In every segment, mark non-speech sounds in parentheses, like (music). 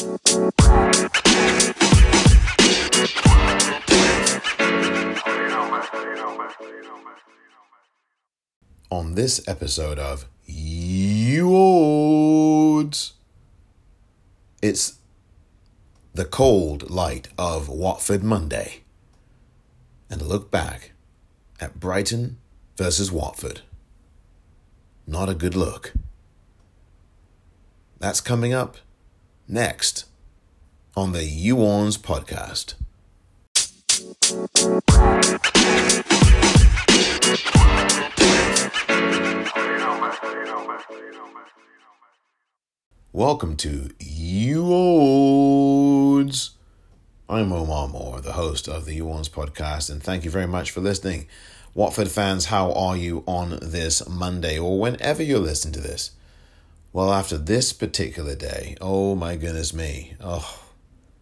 On this episode of You Orns, it's the cold light of Watford Monday and a look back at Brighton versus Watford. Not a good look. That's coming up next on the You podcast. Welcome to You I'm Omar Moore, the host of the You podcast, and thank you very much for listening. Watford fans, how are you on this Monday or whenever you're listening to this? Well, after this particular day, oh my goodness me. Oh,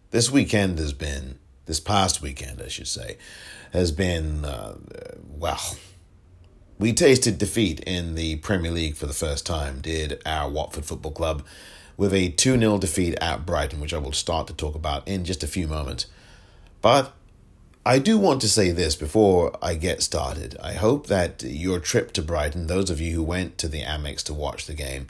this weekend has been, this past weekend, I should say, has been, uh, well, we tasted defeat in the Premier League for the first time, did our Watford Football Club, with a 2 0 defeat at Brighton, which I will start to talk about in just a few moments. But I do want to say this before I get started. I hope that your trip to Brighton, those of you who went to the Amex to watch the game,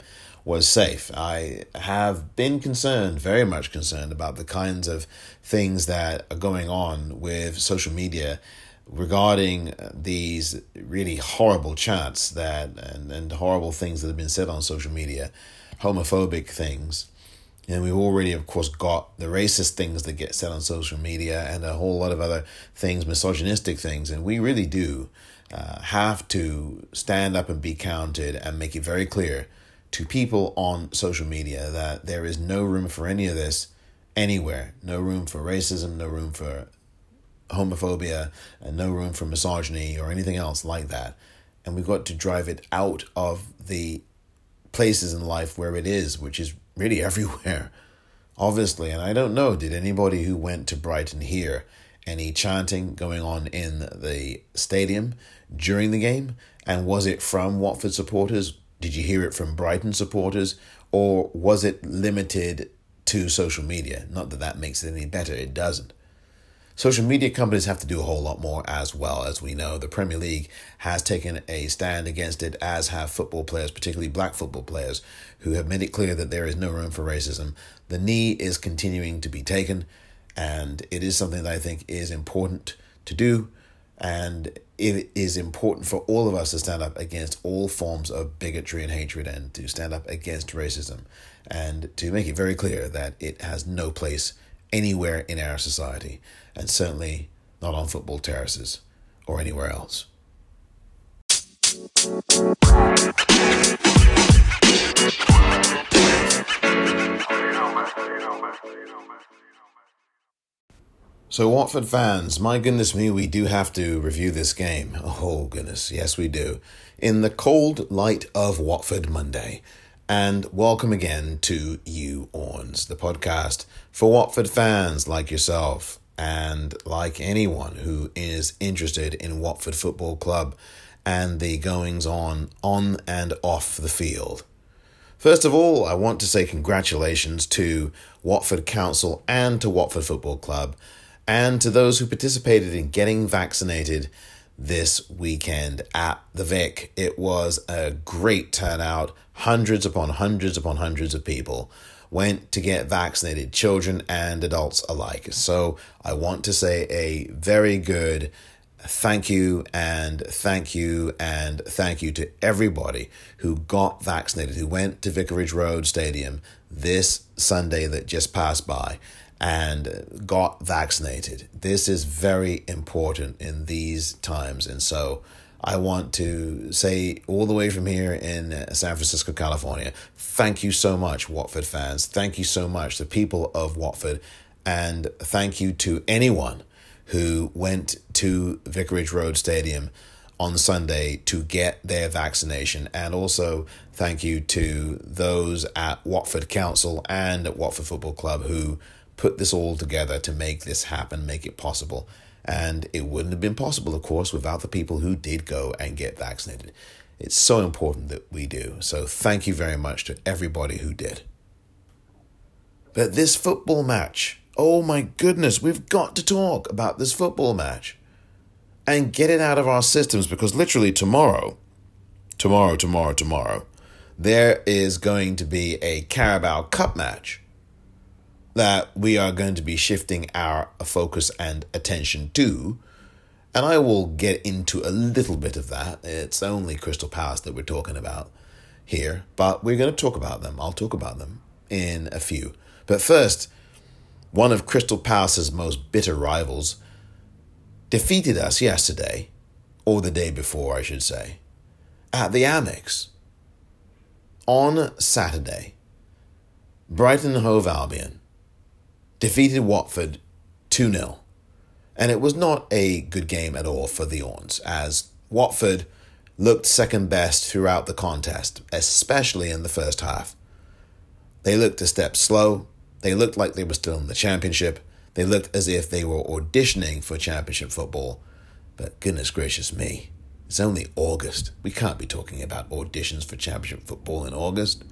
was safe. I have been concerned, very much concerned, about the kinds of things that are going on with social media regarding these really horrible chats that and, and horrible things that have been said on social media, homophobic things. And we've already, of course, got the racist things that get said on social media and a whole lot of other things, misogynistic things. And we really do uh, have to stand up and be counted and make it very clear to people on social media that there is no room for any of this anywhere. No room for racism, no room for homophobia, and no room for misogyny or anything else like that. And we've got to drive it out of the places in life where it is, which is really (laughs) everywhere, obviously. And I don't know, did anybody who went to Brighton hear any chanting going on in the stadium during the game? And was it from Watford supporters? Did you hear it from Brighton supporters? Or was it limited to social media? Not that that makes it any better, it doesn't. Social media companies have to do a whole lot more as well. As we know, the Premier League has taken a stand against it, as have football players, particularly black football players, who have made it clear that there is no room for racism. The knee is continuing to be taken, and it is something that I think is important to do. And it is important for all of us to stand up against all forms of bigotry and hatred and to stand up against racism and to make it very clear that it has no place anywhere in our society and certainly not on football terraces or anywhere else. So, Watford fans, my goodness me, we do have to review this game. Oh, goodness, yes, we do. In the cold light of Watford Monday. And welcome again to You Orns, the podcast for Watford fans like yourself and like anyone who is interested in Watford Football Club and the goings on on and off the field. First of all, I want to say congratulations to Watford Council and to Watford Football Club and to those who participated in getting vaccinated this weekend at the Vic. It was a great turnout. Hundreds upon hundreds upon hundreds of people went to get vaccinated, children and adults alike. So I want to say a very good thank you and thank you and thank you to everybody who got vaccinated, who went to Vicarage Road Stadium this Sunday that just passed by and got vaccinated. This is very important in these times. And so I want to say, all the way from here in uh, San Francisco, California, thank you so much, Watford fans. Thank you so much, the people of Watford. And thank you to anyone who went to Vicarage Road Stadium on Sunday to get their vaccination. And also, thank you to those at Watford Council and at Watford Football Club who put this all together to make this happen, make it possible. And it wouldn't have been possible, of course, without the people who did go and get vaccinated. It's so important that we do. So thank you very much to everybody who did. But this football match, oh my goodness, we've got to talk about this football match and get it out of our systems because literally tomorrow, tomorrow, tomorrow, tomorrow, there is going to be a Carabao Cup match that we are going to be shifting our focus and attention to. And I will get into a little bit of that. It's only Crystal Palace that we're talking about here, but we're going to talk about them. I'll talk about them in a few. But first, one of Crystal Palace's most bitter rivals defeated us yesterday, or the day before, I should say, at the Amex. On Saturday, Brighton Hove Albion defeated Watford 2 0. And it was not a good game at all for the Orns, as Watford looked second best throughout the contest, especially in the first half. They looked a step slow, they looked like they were still in the championship. They looked as if they were auditioning for championship football. But goodness gracious me, it's only August. We can't be talking about auditions for championship football in August.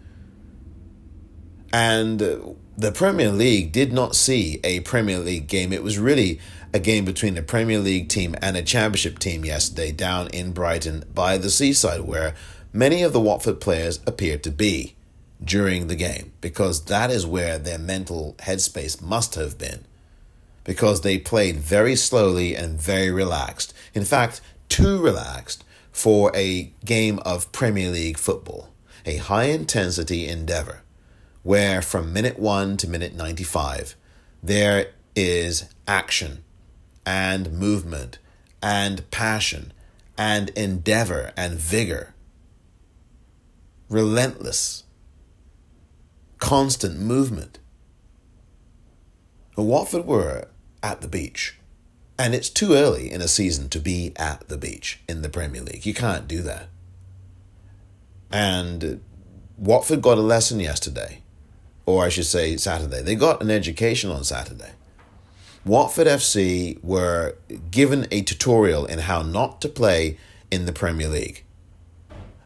And uh, the Premier League did not see a Premier League game. It was really a game between a Premier League team and a championship team yesterday down in Brighton by the seaside, where many of the Watford players appeared to be during the game because that is where their mental headspace must have been because they played very slowly and very relaxed. In fact, too relaxed for a game of Premier League football, a high intensity endeavor where from minute 1 to minute 95 there is action and movement and passion and endeavor and vigor. Relentless constant movement. Watford were at the beach. And it's too early in a season to be at the beach in the Premier League. You can't do that. And Watford got a lesson yesterday, or I should say Saturday. They got an education on Saturday. Watford FC were given a tutorial in how not to play in the Premier League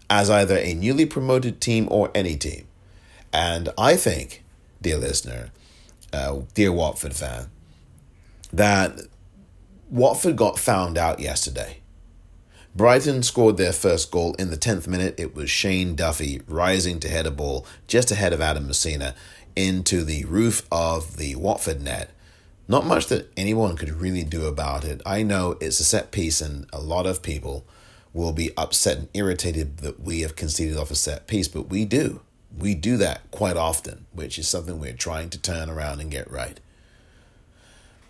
as either a newly promoted team or any team. And I think, dear listener, uh, dear Watford fan, that Watford got found out yesterday. Brighton scored their first goal in the 10th minute. It was Shane Duffy rising to head a ball just ahead of Adam Masina into the roof of the Watford net. Not much that anyone could really do about it. I know it's a set piece, and a lot of people will be upset and irritated that we have conceded off a set piece, but we do. We do that quite often, which is something we're trying to turn around and get right.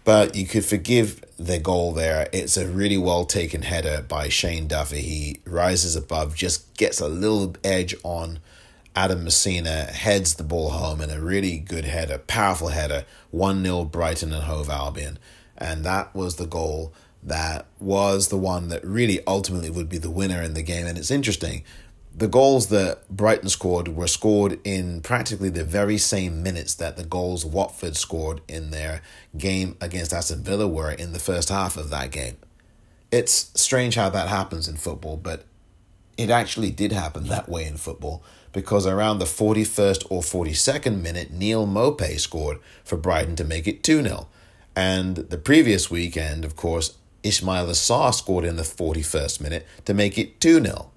But you could forgive the goal there. It's a really well taken header by Shane Duffy. He rises above, just gets a little edge on Adam Masina, heads the ball home in a really good header, powerful header, 1 0 Brighton and Hove Albion. And that was the goal that was the one that really ultimately would be the winner in the game. And it's interesting the goals that Brighton scored were scored in practically the very same minutes that the goals Watford scored in their game against Aston Villa were in the first half of that game. It's strange how that happens in football, but it actually did happen that way in football because around the 41st or 42nd minute, Neal Maupay scored for Brighton to make it 2 0. And the previous weekend, of course, Ismaila Sarr scored in the 41st minute to make it 2 0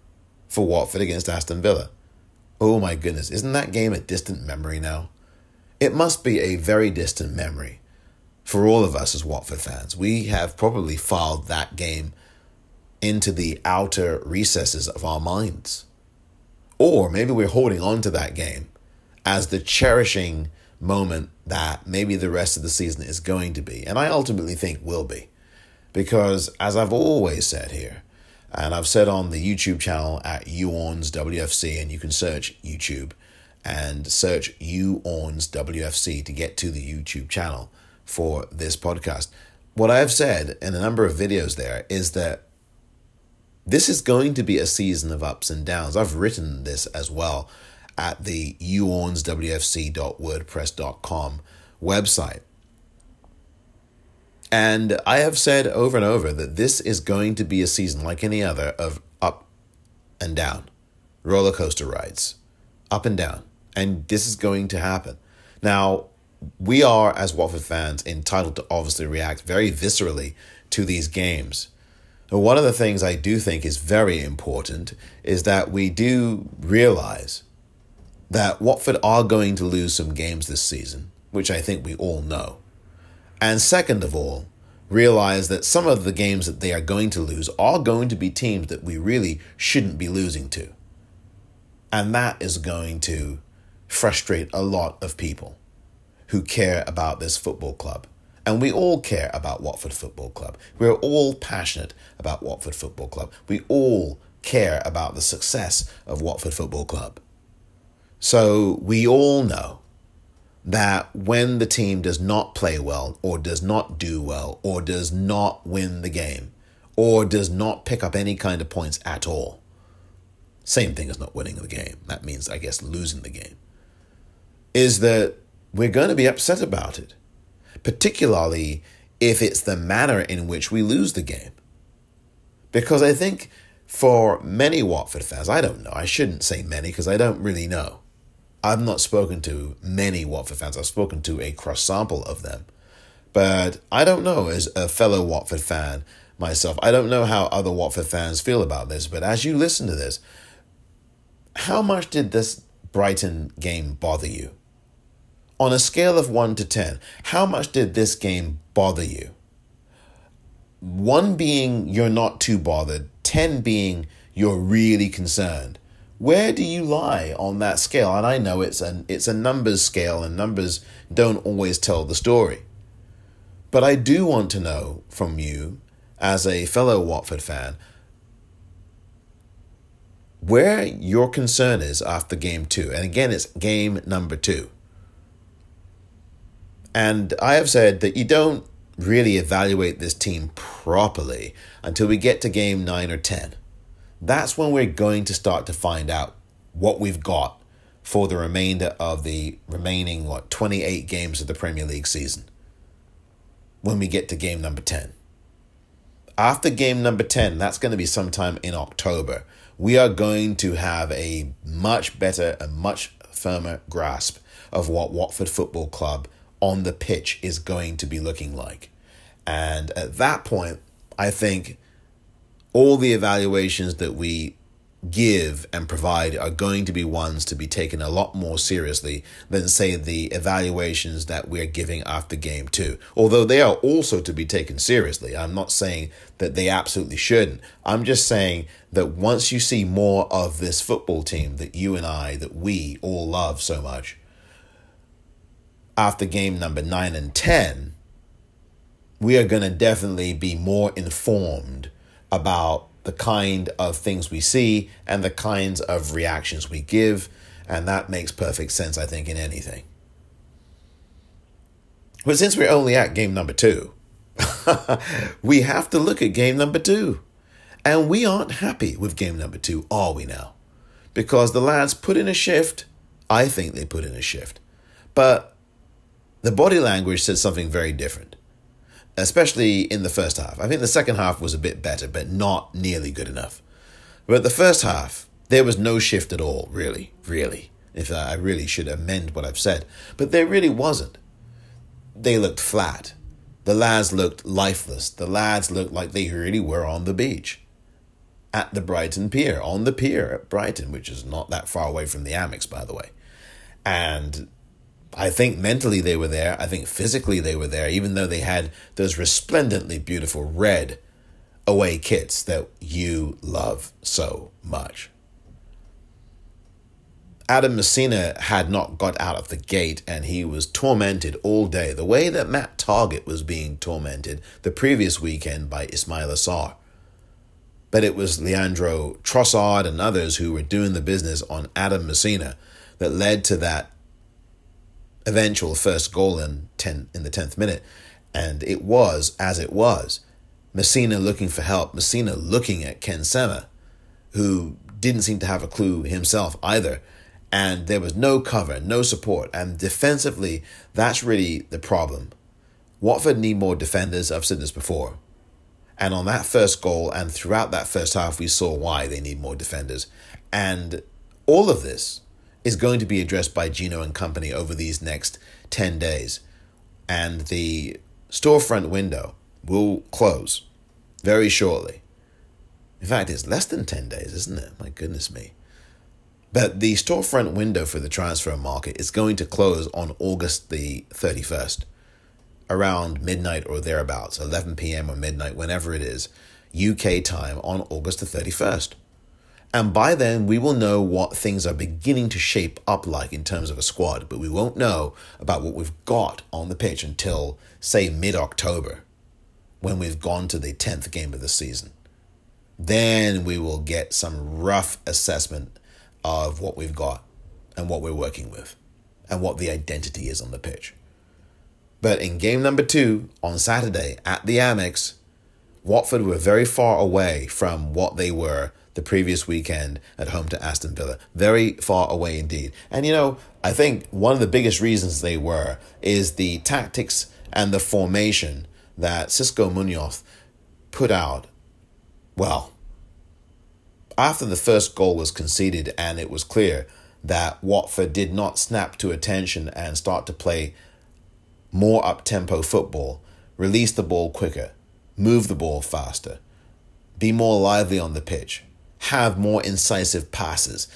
for Watford against Aston Villa. Oh my goodness, isn't that game a distant memory now? It must be a very distant memory for all of us as Watford fans. We have probably filed that game into the outer recesses of our minds. Or maybe we're holding on to that game as the cherishing moment that maybe the rest of the season is going to be. And I ultimately think will be. Because as I've always said here, and I've said on the YouTube channel at UORNS WFC, and you can search YouTube and search UORNS WFC to get to the YouTube channel for this podcast. What I have said in a number of videos there is that this is going to be a season of ups and downs. I've written this as well at the youornswfc.wordpress.com website. And I have said over and over that this is going to be a season like any other of up and down, roller coaster rides, up and down. And this is going to happen. Now, we are, as Watford fans, entitled to obviously react very viscerally to these games. But one of the things I do think is very important is that we do realize that Watford are going to lose some games this season, which I think we all know. And second of all, realize that some of the games that they are going to lose are going to be teams that we really shouldn't be losing to. And that is going to frustrate a lot of people who care about this football club. And we all care about Watford Football Club. We're all passionate about Watford Football Club. We all care about the success of Watford Football Club. So we all know that when the team does not play well, or does not do well, or does not win the game, or does not pick up any kind of points at all, same thing as not winning the game. That means, I guess, losing the game. Is that we're going to be upset about it, particularly if it's the manner in which we lose the game. Because I think for many Watford fans, I don't know, I shouldn't say many because I don't really know. I've not spoken to many Watford fans, I've spoken to a cross sample of them. But I don't know, as a fellow Watford fan myself, I don't know how other Watford fans feel about this, but as you listen to this, how much did this Brighton game bother you? On a scale of 1 to 10, how much did this game bother you? 1 being you're not too bothered, 10 being you're really concerned. Where do you lie on that scale? And I know it's an it's a numbers scale and numbers don't always tell the story. But I do want to know from you as a fellow Watford fan where your concern is after game 2. And again it's game number 2. And I have said that you don't really evaluate this team properly until we get to game 9 or 10. That's when we're going to start to find out what we've got for the remainder of the remaining what 28 games of the Premier League season. When we get to game number 10. After game number 10, that's going to be sometime in October. We are going to have a much better and much firmer grasp of what Watford Football Club on the pitch is going to be looking like. And at that point, I think all the evaluations that we give and provide are going to be ones to be taken a lot more seriously than, say, the evaluations that we're giving after game two. Although they are also to be taken seriously. I'm not saying that they absolutely shouldn't. I'm just saying that once you see more of this football team that you and I, that we all love so much, after game number nine and 10, we are going to definitely be more informed about the kind of things we see and the kinds of reactions we give. And that makes perfect sense, I think, in anything. But since we're only at game number two, (laughs) we have to look at game number two. And we aren't happy with game number two, are we now? Because the lads put in a shift. I think they put in a shift. But the body language said something very different, especially in the first half. I think the second half was a bit better, but not nearly good enough. But the first half, there was no shift at all, really, really. If I really should amend what I've said, but there really wasn't. They looked flat. The lads looked lifeless. The lads looked like they really were on the beach at the Brighton Pier, on the pier at Brighton, which is not that far away from the Amex, by the way. And I think mentally they were there. I think physically they were there, even though they had those resplendently beautiful red away kits that you love so much. Adam Masina had not got out of the gate and he was tormented all day, the way that Matt Targett was being tormented the previous weekend by Ismaila Sarr. But it was Leandro Trossard and others who were doing the business on Adam Masina that led to that eventual first goal in ten in the tenth minute, and it was as it was. Masina looking for help, Masina looking at Ken Sema, who didn't seem to have a clue himself either. And there was no cover, no support. And defensively, that's really the problem. Watford need more defenders. I've said this before. And on that first goal and throughout that first half, we saw why they need more defenders. And all of this is going to be addressed by Gino and company over these next 10 days. And the storefront window will close very shortly. In fact, it's less than 10 days, isn't it? My goodness me. But the storefront window for the transfer market is going to close on August the 31st, around midnight or thereabouts, 11 p.m. or midnight, whenever it is, UK time on August the 31st. And by then, we will know what things are beginning to shape up like in terms of a squad, but we won't know about what we've got on the pitch until, say, mid October, when we've gone to the 10th game of the season. Then we will get some rough assessment of what we've got and what we're working with and what the identity is on the pitch. But in game number two on Saturday at the Amex, Watford were very far away from what they were the previous weekend at home to Aston Villa. Very far away indeed. And you know, I think one of the biggest reasons they were is the tactics and the formation that Xisco Munoz put out. Well, after the first goal was conceded and it was clear that Watford did not snap to attention and start to play more up tempo football, release the ball quicker, move the ball faster, be more lively on the pitch, have more incisive passes.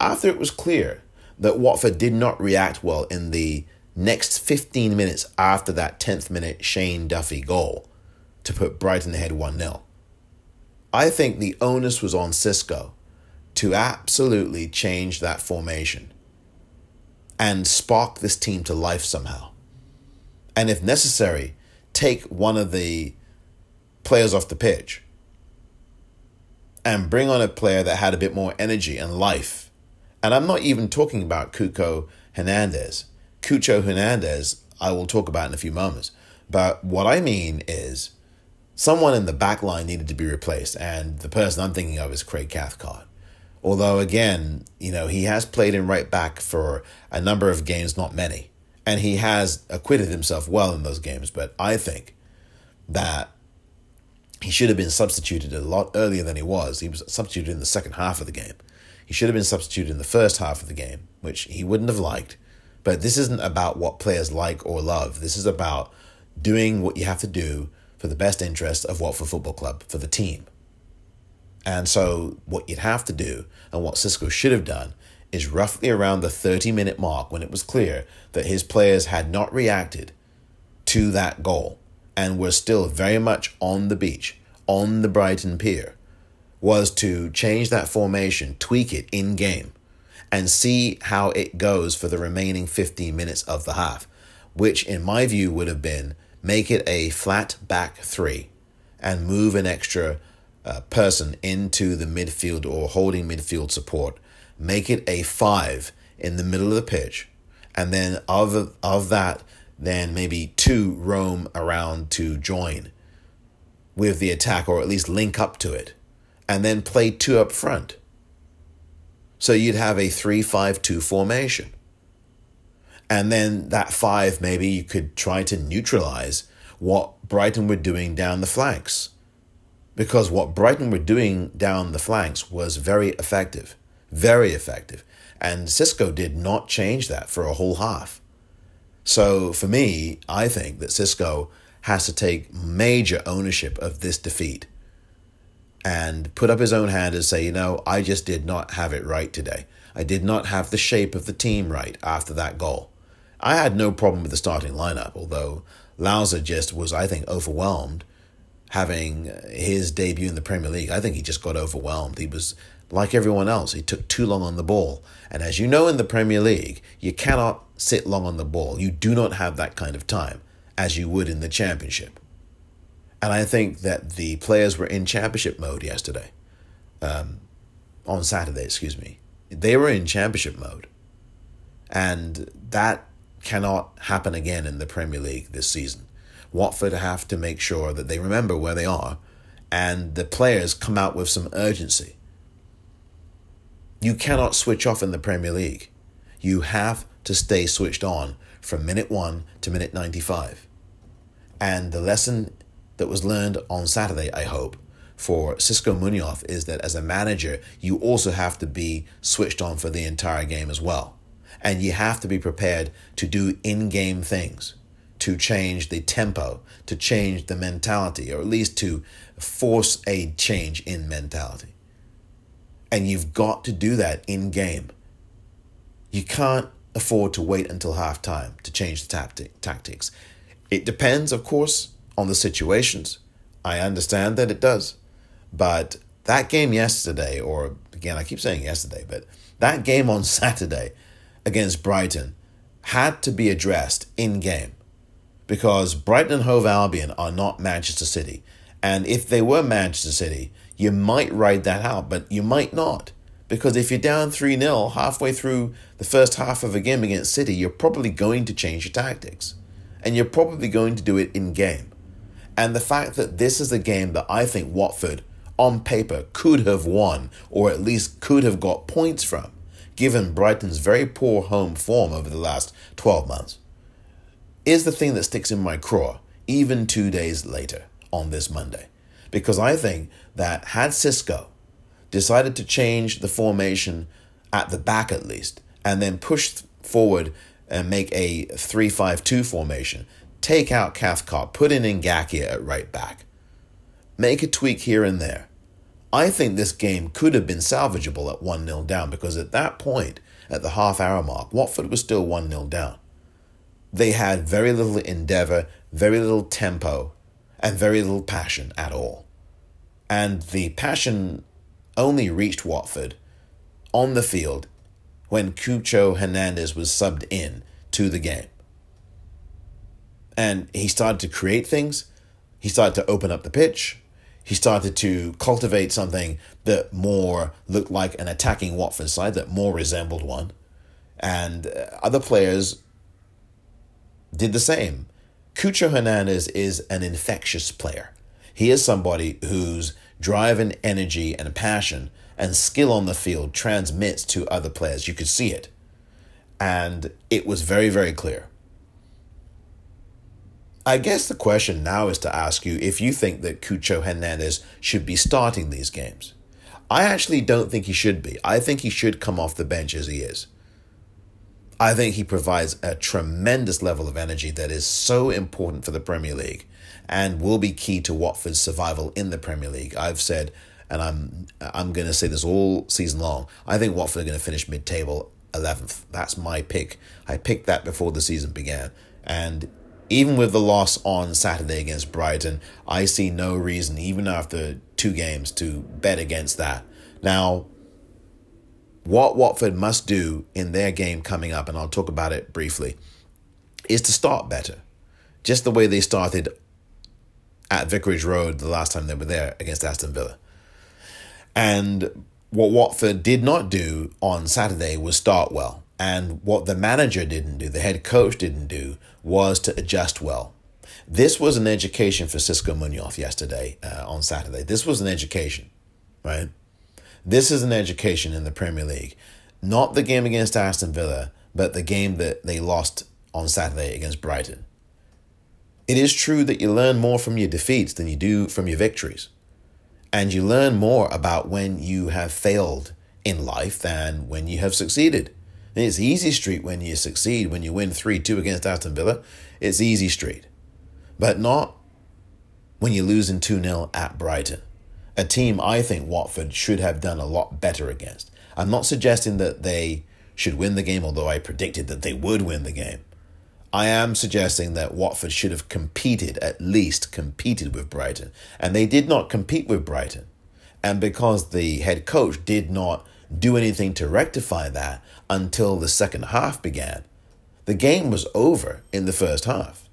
After it was clear that Watford did not react well in the next 15 minutes after that 10th minute Shane Duffy goal to put Brighton ahead 1 0. I think the onus was on Xisco to absolutely change that formation and spark this team to life somehow. And if necessary, take one of the players off the pitch and bring on a player that had a bit more energy and life. And I'm not even talking about Cucho Hernandez. Cucho Hernandez, I will talk about in a few moments. But what I mean is someone in the back line needed to be replaced, and the person I'm thinking of is Craig Cathcart. Although, again, you know, he has played in right back for a number of games, not many, and he has acquitted himself well in those games, but I think that he should have been substituted a lot earlier than he was. He was substituted in the second half of the game. He should have been substituted in the first half of the game, which he wouldn't have liked. But this isn't about what players like or love. This is about doing what you have to do for the best interest of Watford Football Club, for the team. And so, what you'd have to do, and what Xisco should have done, is roughly around the 30 minute mark when it was clear that his players had not reacted to that goal and were still very much on the beach, on the Brighton Pier, was to change that formation, tweak it in game, and see how it goes for the remaining 15 minutes of the half, which, in my view, would have been make it a flat back three and move an extra uh, person into the midfield or holding midfield support. Make it a five in the middle of the pitch. And then of, of that, then maybe two roam around to join with the attack or at least link up to it. And then play two up front. So you'd have a 3 5 2 formation. And then that five, maybe you could try to neutralize what Brighton were doing down the flanks. Because what Brighton were doing down the flanks was very effective, very effective. And Xisco did not change that for a whole half. So for me, I think that Xisco has to take major ownership of this defeat and put up his own hand and say, you know, I just did not have it right today. I did not have the shape of the team right after that goal. I had no problem with the starting lineup, although Louza just was, I think, overwhelmed having his debut in the Premier League. I think he just got overwhelmed. He was like everyone else, he took too long on the ball. And as you know in the Premier League, you cannot sit long on the ball. You do not have that kind of time as you would in the Championship. And I think that the players were in Championship mode yesterday, um, on Saturday, excuse me. They were in Championship mode. And that cannot happen again in the Premier League this season. Watford have to make sure that they remember where they are and the players come out with some urgency. You cannot switch off in the Premier League. You have to stay switched on from minute 1 to minute 95. And the lesson that was learned on Saturday, I hope, for Xisco Munoz is that as a manager, you also have to be switched on for the entire game as well And you have to be prepared to do in game things, to change the tempo, to change the mentality, or at least to force a change in mentality. And you've got to do that in game. You can't afford to wait until halftime to change the tactic, tactics. It depends, of course, on the situations. I understand that it does. But that game yesterday, or again, I keep saying yesterday, but that game on (laughs) Saturday against Brighton had to be addressed in game because Brighton and Hove Albion are not Manchester City. And if they were Manchester City, you might ride that out, but you might not. Because if you're down 3 0 halfway through the first half of a game against City, you're probably going to change your tactics. And you're probably going to do it in game. And the fact that this is a game that I think Watford, on paper, could have won, or at least could have got points from, given Brighton's very poor home form over the last 12 months, is the thing that sticks in my craw, even two days later on this Monday. Because I think that had Xisco decided to change the formation at the back at least, and then push forward and make a 3 5 2 formation, take out Cathcart, put in Ngakia at right back, make a tweak here and there. I think this game could have been salvageable at 1 0 down because at that point, at the half hour mark, Watford was still 1 0 down. They had very little endeavour, very little tempo, and very little passion at all. And the passion only reached Watford on the field when Cucho Hernandez was subbed in to the game. And he started to create things. He started to open up the pitch. He started to cultivate something that more looked like an attacking Watford side, that more resembled one. And uh, other players did the same. Cucho Hernandez is an infectious player. He is somebody whose drive and energy and passion and skill on the field transmits to other players. You could see it. And it was very, very clear. I guess the question now is to ask you if you think that Cucho Hernandez should be starting these games. I actually don't think he should be. I think he should come off the bench as he is. I think he provides a tremendous level of energy that is so important for the Premier League and will be key to Watford's survival in the Premier League. I've said, and I'm I'm going to say this all season long. I think Watford are going to finish mid-table 11th. That's my pick. I picked that before the season began, and even with the loss on Saturday against Brighton, I see no reason, even after two games, to bet against that. Now, what Watford must do in their game coming up, and I'll talk about it briefly, is to start better. Just the way they started at Vicarage Road the last time they were there against Aston Villa. And what Watford did not do on Saturday was start well. And what the manager didn't do, the head coach didn't do, was to adjust well. This was an education for Xisco Munoz yesterday uh, on Saturday. This was an education, right? This is an education in the Premier League. Not the game against Aston Villa, but the game that they lost on Saturday against Brighton. It is true that you learn more from your defeats than you do from your victories. And you learn more about when you have failed in life than when you have succeeded. And it's easy street when you succeed, when you win 3 2 against Aston Villa. It's easy street. But not when you lose in 2 0 at Brighton. A team I think Watford should have done a lot better against. I'm not suggesting that they should win the game, although I predicted that they would win the game. I am suggesting that Watford should have competed, at least competed with Brighton. And they did not compete with Brighton. And because the head coach did not do anything to rectify that until the second half began, the game was over in the first half.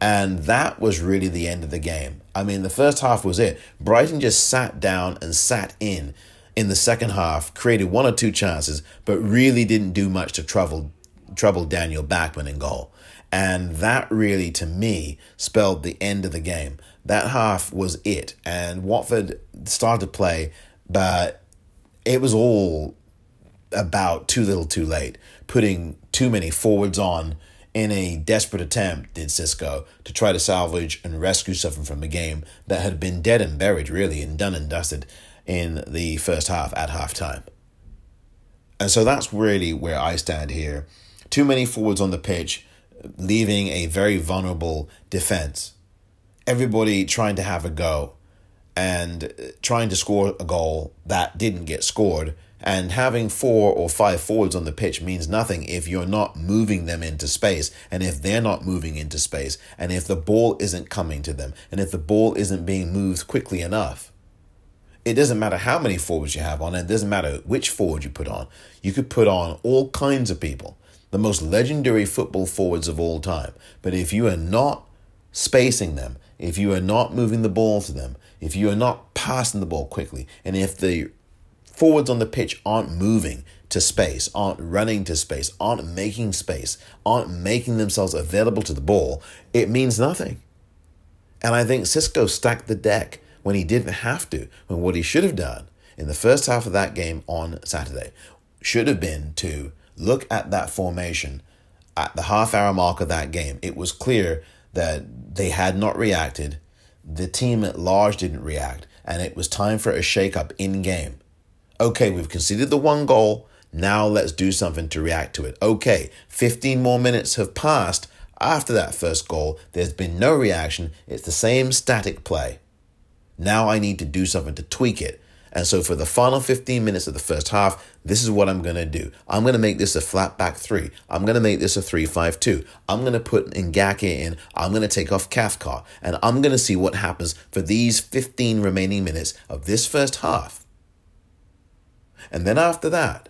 And that was really the end of the game. I mean, the first half was it. Brighton just sat down and sat in in the second half, created one or two chances, but really didn't do much to trouble trouble Daniel Bachmann in goal. And that really, to me, spelled the end of the game. That half was it. And Watford started to play, but it was all about too little too late, putting too many forwards on in a desperate attempt, did Xisco, to try to salvage and rescue something from a game that had been dead and buried, really, and done and dusted in the first half at halftime. And so that's really where I stand here Too many forwards on the pitch, leaving a very vulnerable defense. Everybody trying to have a go and uh, trying to score a goal that didn't get scored. And having four or five forwards on the pitch means nothing if you're not moving them into space, and if they're not moving into space, and if the ball isn't coming to them, and if the ball isn't being moved quickly enough. It doesn't matter how many forwards you have on, and it doesn't matter which forward you put on. You could put on all kinds of people, the most legendary football forwards of all time. But if you are not spacing them, if you are not moving the ball to them, if you are not passing the ball quickly, and if the forwards on the pitch aren't moving to space, aren't running to space, aren't making space, aren't making themselves available to the ball, it means nothing. And I think Xisco stacked the deck when he didn't have to, when what he should have done in the first half of that game on Saturday should have been to look at that formation at the half hour mark of that game. It was clear that they had not reacted, the team at large didn't react, and it was time for a shake-up in game. Okay, we've conceded the one goal. Now let's do something to react to it. Okay, 15 more minutes have passed after that first goal. There's been no reaction. It's the same static play. Now I need to do something to tweak it. And so for the final 15 minutes of the first half, this is what I'm going to do. I'm going to make this a flat back three. I'm going to make this a three-five-two. I'm going to put Ngakia in. I'm going to take off Cathcart. And I'm going to see what happens for these 15 remaining minutes of this first half. And then after that,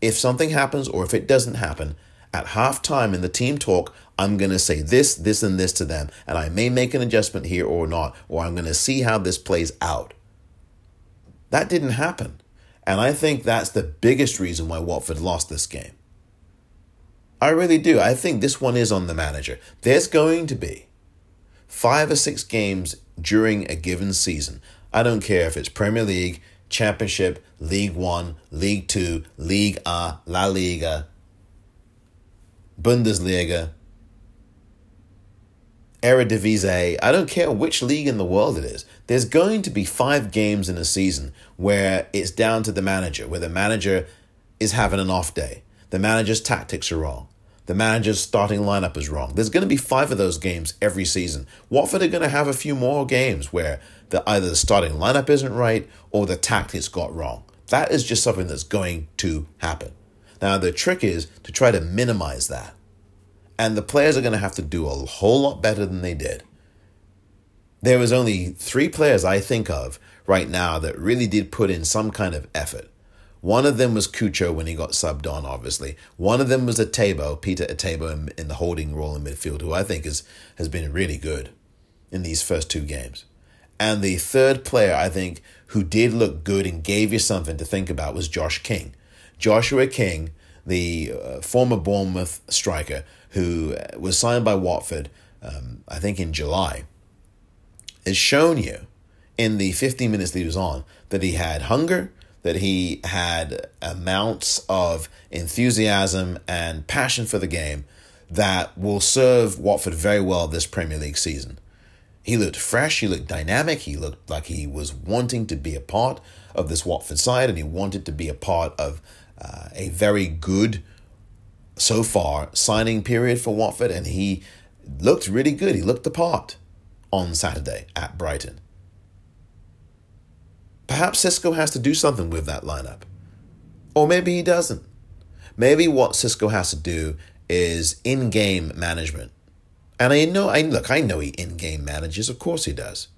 if something happens or if it doesn't happen, at halftime in the team talk, I'm going to say this, this, and this to them. And I may make an adjustment here or not, or I'm going to see how this plays out. That didn't happen. And I think that's the biggest reason why Watford lost this game. I really do. I think this one is on the manager. There's going to be five or six games during a given season. I don't care if it's Premier League, Championship, League One, League Two, League A, La Liga, Bundesliga, Eredivisie, I don't care which league in the world it is. There's going to be five games in a season where it's down to the manager, where the manager is having an off day. The manager's tactics are wrong. The manager's starting lineup is wrong. There's going to be five of those games every season. Watford are going to have a few more games where the, either the starting lineup isn't right or the tactics got wrong. That is just something that's going to happen. Now, the trick is to try to minimize that. And the players are going to have to do a whole lot better than they did. There was only three players I think of right now that really did put in some kind of effort. One of them was Cucho when he got subbed on, obviously. One of them was Etebo, Peter Etebo in, in the holding role in midfield, who I think is, has been really good in these first two games. And the third player, I think, who did look good and gave you something to think about was Josh King. Joshua King, the uh, former Bournemouth striker, who was signed by Watford, um, I think in July, has shown you in the 15 minutes that he was on that he had hunger, that he had amounts of enthusiasm and passion for the game that will serve Watford very well this Premier League season. He looked fresh, he looked dynamic, he looked like he was wanting to be a part of this Watford side and he wanted to be a part of a very good so far signing period for Watford, and he looked really good. He looked the part on Saturday at Brighton. Perhaps Xisco has to do something with that lineup. Or maybe he doesn't. Maybe what Xisco has to do is in game management. And I know, I look, I know he in game manages, of course he does.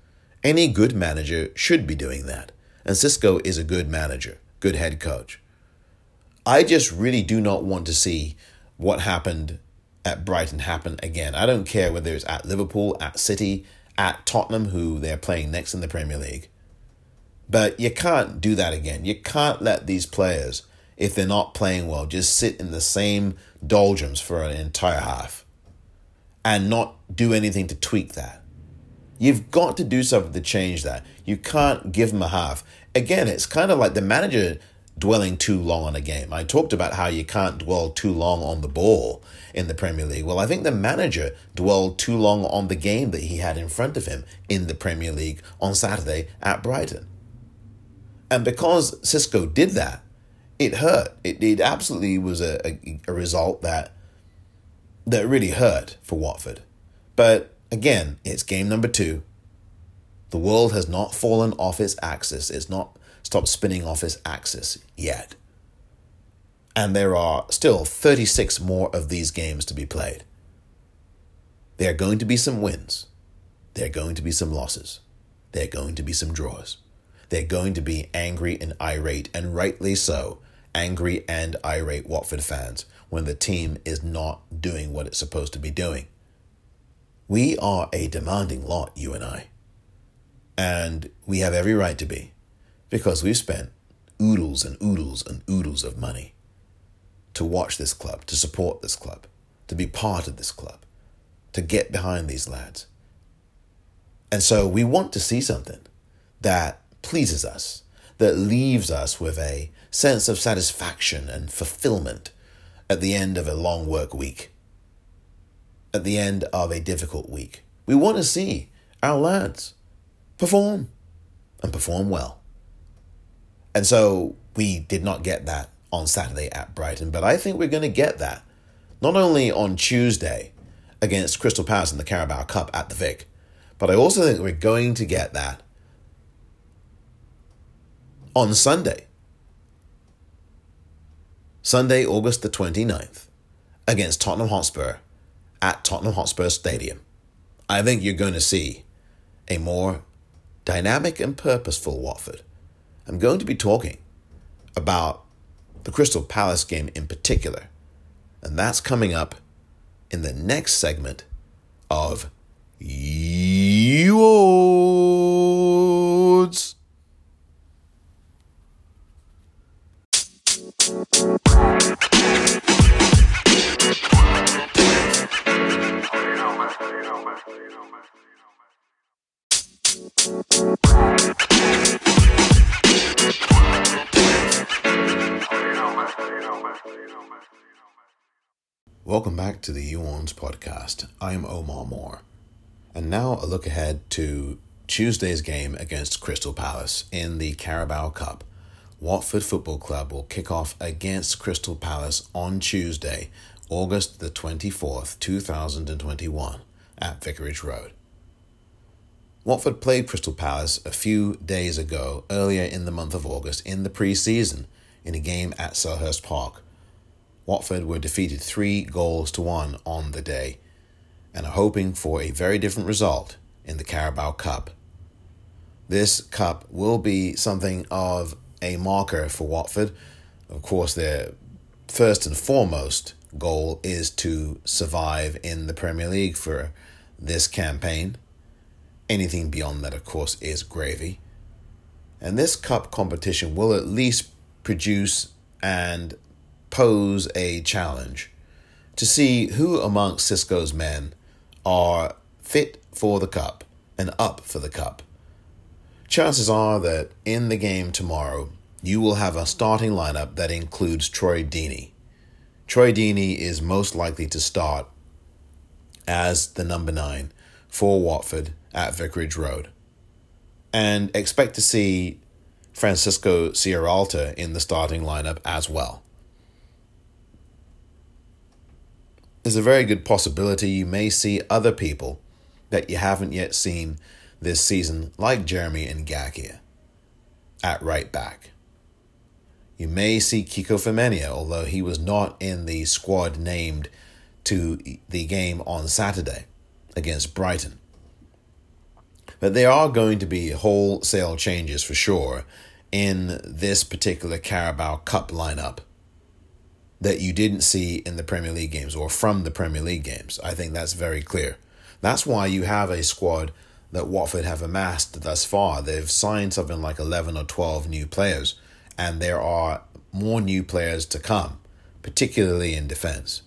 Any good manager should be doing that. And Xisco is a good manager, good head coach. I just really do not want to see what happened at Brighton happen again. I don't care whether it's at Liverpool, at City, at Tottenham, who they're playing next in the Premier League. But you can't do that again. You can't let these players, if they're not playing well, just sit in the same doldrums for an entire half and not do anything to tweak that. You've got to do something to change that. You can't give them a half. Again, it's kind of like the manager dwelling too long on a game. I talked about how you can't dwell too long on the ball in the Premier League. Well, I think the manager dwelled too long on the game that he had in front of him in the Premier League on Saturday at Brighton. And because Xisco did that, it hurt. It, it absolutely was a, a, a result that that really hurt for Watford. But again, it's game number two. The world has not fallen off its axis. It's not stopped spinning off its axis yet. And there are still 36 more of these games to be played. There are going to be some wins. There are going to be some losses. There are going to be some draws. They're going to be angry and irate, and rightly so, angry and irate Watford fans when the team is not doing what it's supposed to be doing. We are a demanding lot, you and I. And we have every right to be because we've spent oodles and oodles and oodles of money to watch this club, to support this club, to be part of this club, to get behind these lads. And so we want to see something that pleases us, that leaves us with a sense of satisfaction and fulfillment at the end of a long work week, at the end of a difficult week. We want to see our lads perform and perform well. And so we did not get that on Saturday at Brighton, but I think we're going to get that not only on Tuesday against Crystal Palace in the Carabao Cup at the Vic, but I also think we're going to get that on Sunday. Sunday, August the 29th, against Tottenham Hotspur at Tottenham Hotspur Stadium. I think you're going to see a more dynamic and purposeful Watford. I'm going to be talking about the Crystal Palace game in particular, and that's coming up in the next segment of You Orns. Welcome back to the You Orns podcast. I'm Omar Moore. And now a look ahead to Tuesday's game against Crystal Palace in the Carabao Cup. Watford Football Club will kick off against Crystal Palace on Tuesday, August the 24th, 2021, at Vicarage Road. Watford played Crystal Palace a few days ago, earlier in the month of August, in the pre season, in a game at Selhurst Park. Watford were defeated three goals to one on the day and are hoping for a very different result in the Carabao Cup. This cup will be something of a marker for Watford. Of course, their first and foremost goal is to survive in the Premier League for this campaign. Anything beyond that, of course, is gravy. And this cup competition will at least produce and pose a challenge to see who amongst Xisco's men are fit for the cup and up for the cup chances are that in the game tomorrow, you will have a starting lineup that includes Troy Deeney. Troy Deeney is most likely to start as the number nine for Watford at Vicarage Road. And expect to see Francisco Sierralta in the starting lineup as well. There's a very good possibility you may see other people that you haven't yet seen this season, like Jeremy Ngakia, at right back. You may see Kiko Femenia, although he was not in the squad named to the game on Saturday against Brighton. But there are going to be wholesale changes for sure in this particular Carabao Cup lineup that you didn't see in the Premier League games or from the Premier League games. I think that's very clear. That's why you have a squad that Watford have amassed thus far. They've signed something like 11 or 12 new players, and there are more new players to come, particularly in defence.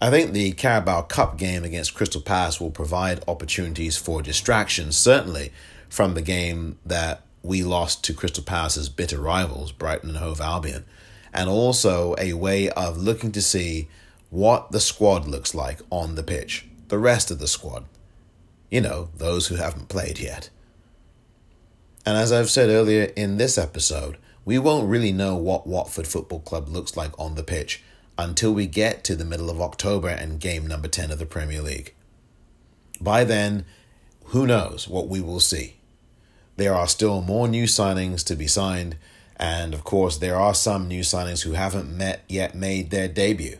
I think the Carabao Cup game against Crystal Palace will provide opportunities for distraction, certainly from the game that we lost to Crystal Palace's bitter rivals, Brighton and Hove Albion, and also a way of looking to see what the squad looks like on the pitch, the rest of the squad. You know, those who haven't played yet. And as I've said earlier in this episode, we won't really know what Watford Football Club looks like on the pitch until we get to the middle of October and game number 10 of the Premier League. By then, who knows what we will see. There are still more new signings to be signed, and of course, there are some new signings who haven't met yet made their debut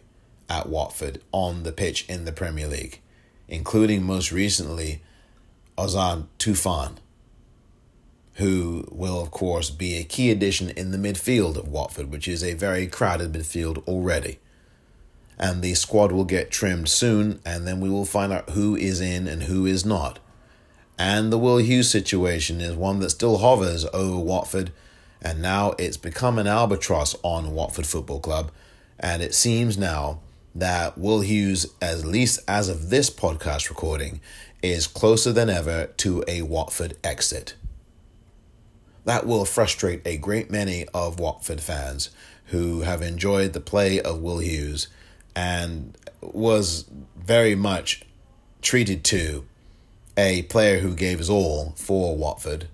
at Watford on the pitch in the Premier League, including most recently Ozan Tufan, who will, of course, be a key addition in the midfield of Watford, which is a very crowded midfield already. And the squad will get trimmed soon, and then we will find out who is in and who is not. And the Will Hughes situation is one that still hovers over Watford, and now it's become an albatross on Watford Football Club. And it seems now that Will Hughes, at least as of this podcast recording, is closer than ever to a Watford exit. That will frustrate a great many of Watford fans who have enjoyed the play of Will Hughes and was very much treated to a player who gave his all for Watford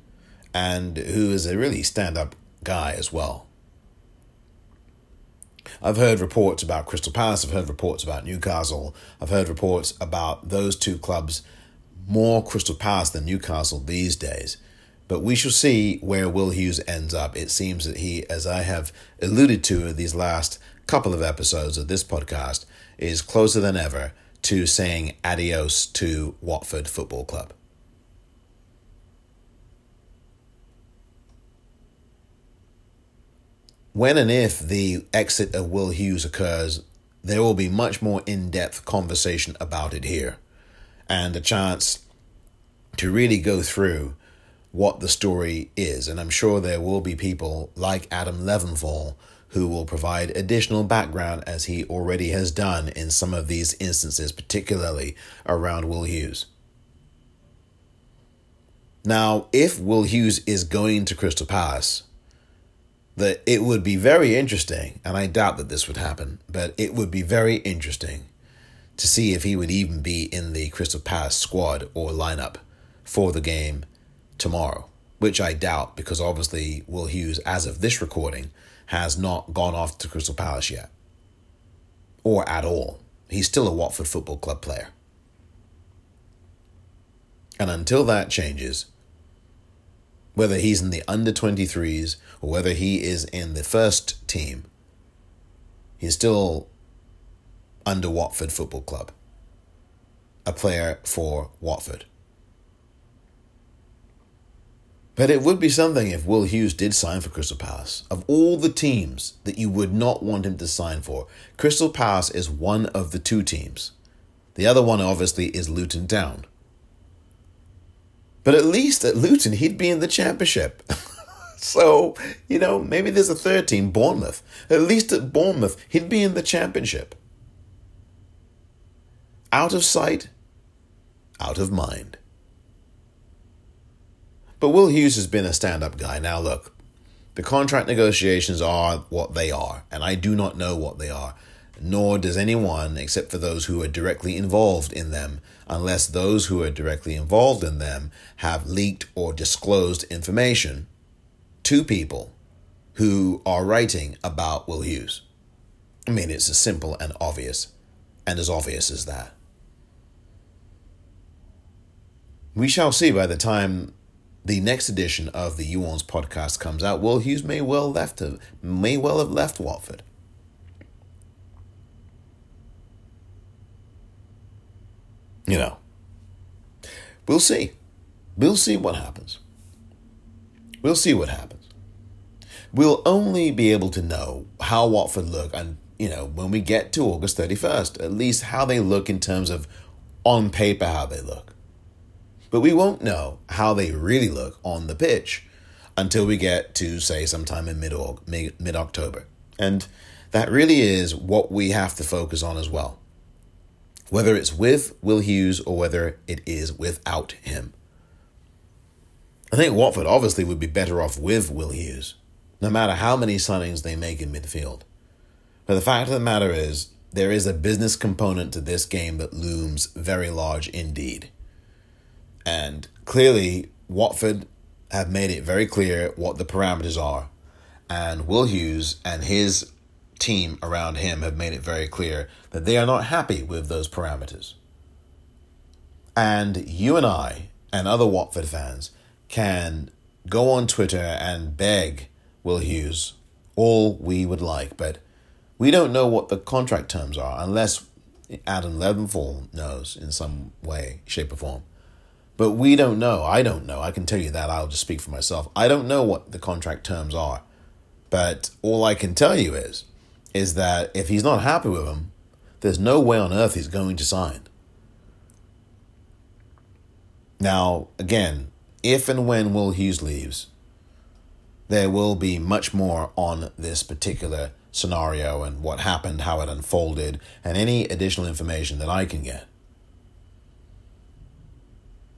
and who is a really stand up guy as well. I've heard reports about Crystal Palace, I've heard reports about Newcastle, I've heard reports about those two clubs, more Crystal Palace than Newcastle these days. But we shall see where Will Hughes ends up. It seems that he, as I have alluded to in these last couple of episodes of this podcast, is closer than ever to saying adios to Watford Football Club. When and if the exit of Will Hughes occurs, there will be much more in depth conversation about it here and a chance to really go through what the story is. And I'm sure there will be people like Adam Leventhal who will provide additional background as he already has done in some of these instances, particularly around Will Hughes. Now, if Will Hughes is going to Crystal Palace, that it would be very interesting, and I doubt that this would happen, but it would be very interesting to see if he would even be in the Crystal Palace squad or lineup for the game tomorrow, which I doubt because obviously Will Hughes, as of this recording, has not gone off to Crystal Palace yet. Or at all. He's still a Watford Football Club player. And until that changes, whether he's in the under 23s or whether he is in the first team, he's still under Watford Football Club, a player for Watford. But it would be something if Will Hughes did sign for Crystal Palace. Of all the teams that you would not want him to sign for, Crystal Palace is one of the two teams. The other one, obviously, is Luton Town. But at least at Luton, he'd be in the championship. (laughs) so, you know, maybe there's a third team, Bournemouth. At least at Bournemouth, he'd be in the championship. Out of sight, out of mind. But Will Hughes has been a stand up guy. Now, look, the contract negotiations are what they are, and I do not know what they are, nor does anyone except for those who are directly involved in them, unless those who are directly involved in them have leaked or disclosed information to people who are writing about Will Hughes. I mean, it's as simple and obvious, and as obvious as that. We shall see by the time the next edition of the You Orns podcast comes out, Will Hughes may well left have, may well have left Watford. You know, we'll see. We'll see what happens. We'll see what happens. We'll only be able to know how Watford look, and you know, when we get to August thirty first, at least how they look in terms of on paper how they look. But we won't know how they really look on the pitch until we get to, say, sometime in mid October. And that really is what we have to focus on as well. Whether it's with Will Hughes or whether it is without him. I think Watford obviously would be better off with Will Hughes, no matter how many signings they make in midfield. But the fact of the matter is, there is a business component to this game that looms very large indeed. And clearly, Watford have made it very clear what the parameters are. And Will Hughes and his team around him have made it very clear that they are not happy with those parameters. And you and I and other Watford fans can go on Twitter and beg Will Hughes all we would like, but we don't know what the contract terms are unless Adam Leventhal knows in some way, shape, or form. But we don't know. I don't know. I can tell you that. I'll just speak for myself. I don't know what the contract terms are. But all I can tell you is, is that if he's not happy with them, there's no way on earth he's going to sign. Now, again, if and when Will Hughes leaves, there will be much more on this particular scenario and what happened, how it unfolded, and any additional information that I can get.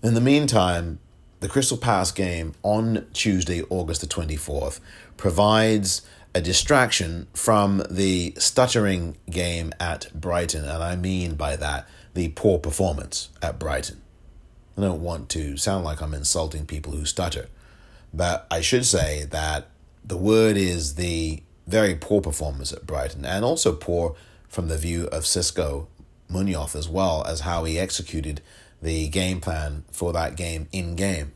In the meantime, the Crystal Palace game on Tuesday, August the 24th, provides a distraction from the stuttering game at Brighton. And I mean by that the poor performance at Brighton. I don't want to sound like I'm insulting people who stutter, but I should say that the word is the very poor performance at Brighton and also poor from the view of Xisco Munoz as well as how he executed the game plan for that game in game.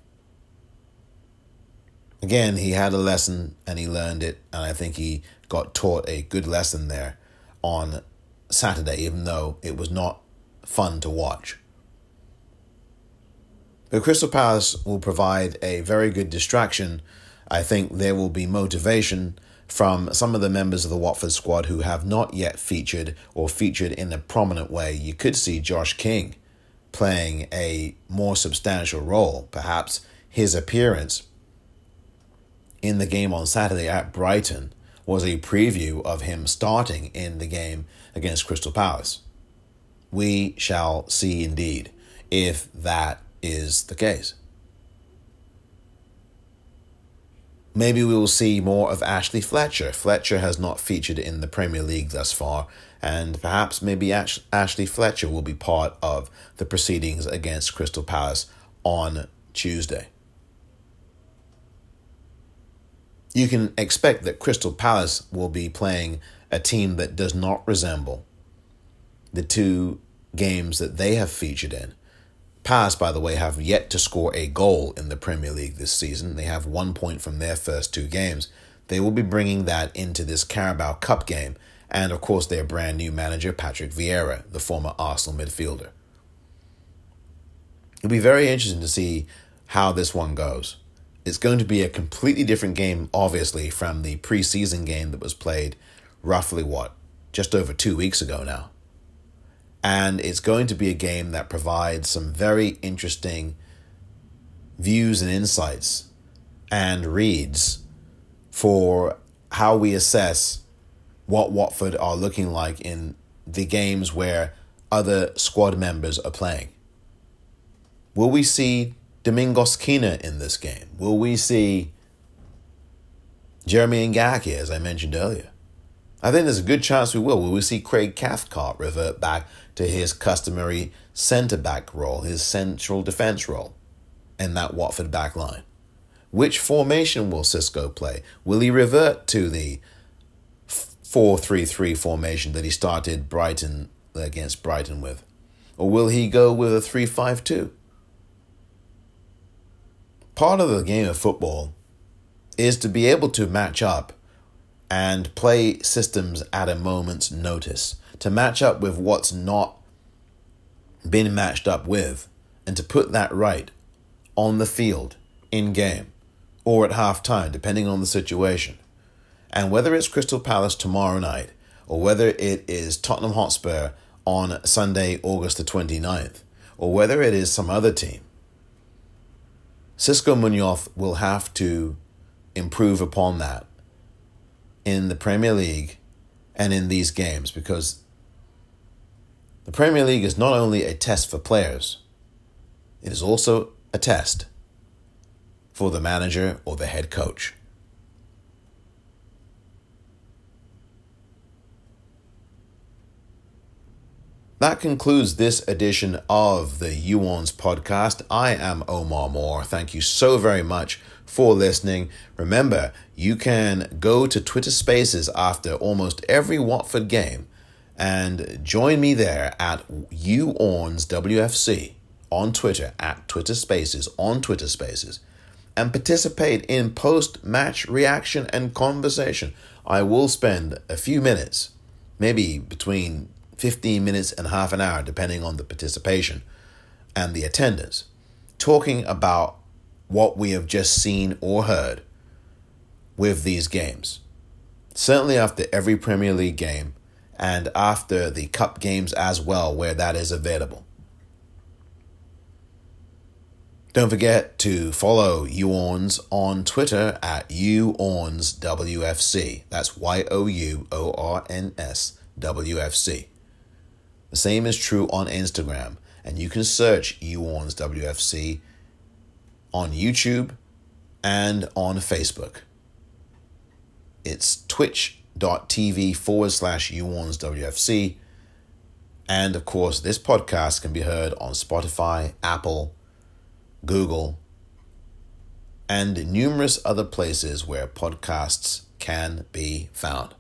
Again, he had a lesson and he learned it, and I think he got taught a good lesson there on Saturday, even though it was not fun to watch. The Crystal Palace will provide a very good distraction. I think there will be motivation from some of the members of the Watford squad who have not yet featured or featured in a prominent way. You could see Josh King playing a more substantial role. Perhaps his appearance in the game on Saturday at Brighton was a preview of him starting in the game against Crystal Palace. We shall see indeed if that is the case. Maybe we will see more of Ashley Fletcher. Fletcher has not featured in the Premier League thus far, and perhaps maybe Ash- Ashley Fletcher will be part of the proceedings against Crystal Palace on Tuesday. You can expect that Crystal Palace will be playing a team that does not resemble the two games that they have featured in. Palace, by the way, have yet to score a goal in the Premier League this season. They have one point from their first two games. They will be bringing that into this Carabao Cup game and of course their brand new manager, Patrick Vieira, the former Arsenal midfielder. It'll be very interesting to see how this one goes. It's going to be a completely different game, obviously, from the preseason game that was played roughly what, just over two weeks ago now. And it's going to be a game that provides some very interesting views and insights and reads for how we assess what Watford are looking like in the games where other squad members are playing. Will we see Domingos Quina in this game? Will we see Jeremy Ngakia, as I mentioned earlier? I think there's a good chance we will. Will we see Craig Cathcart revert back to his customary centre back role, his central defence role in that Watford back line? Which formation will Xisco play? Will he revert to the 4-3-3 formation that he started Brighton against Brighton with? Or will he go with a 3-5-2? Part of the game of football is to be able to match up and play systems at a moment's notice, to match up with what's not been matched up with, and to put that right on the field, in game, or at half time, depending on the situation. And whether it's Crystal Palace tomorrow night or whether it is Tottenham Hotspur on Sunday, August the 29th, or whether it is some other team, Xisco Munoz will have to improve upon that in the Premier League and in these games because the Premier League is not only a test for players, it is also a test for the manager or the head coach. That concludes this edition of the You Orns podcast. I am Omar Moore. Thank you so very much for listening. Remember, you can go to Twitter Spaces after almost every Watford game and join me there at UORNS WFC on Twitter, at Twitter Spaces, on Twitter Spaces, and participate in post match reaction and conversation. I will spend a few minutes, maybe between 15 minutes and half an hour, depending on the participation and the attendance, talking about what we have just seen or heard with these games. Certainly after every Premier League game and after the cup games as well, where that is available. Don't forget to follow YouOrns on Twitter at YouOrnsWFC. That's Y O U O R N S W F C. The same is true on Instagram, and you can search YouOrnsWFC on YouTube and on Facebook. It's twitch.tv forward slash WFC. And of course, this podcast can be heard on Spotify, Apple, Google, and numerous other places where podcasts can be found.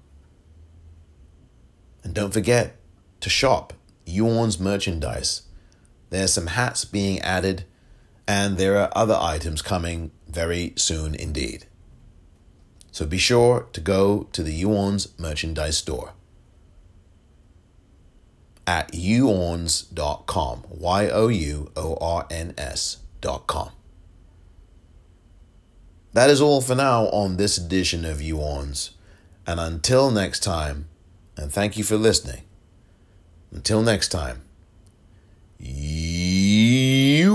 And don't forget to shop YouOrns merchandise. There's some hats being added and there are other items coming very soon indeed. So be sure to go to the You Orns merchandise store at youorns.com, Y O U O R N S.com. That is all for now on this edition of YouOrns. And until next time, and thank you for listening. Until next time, yo.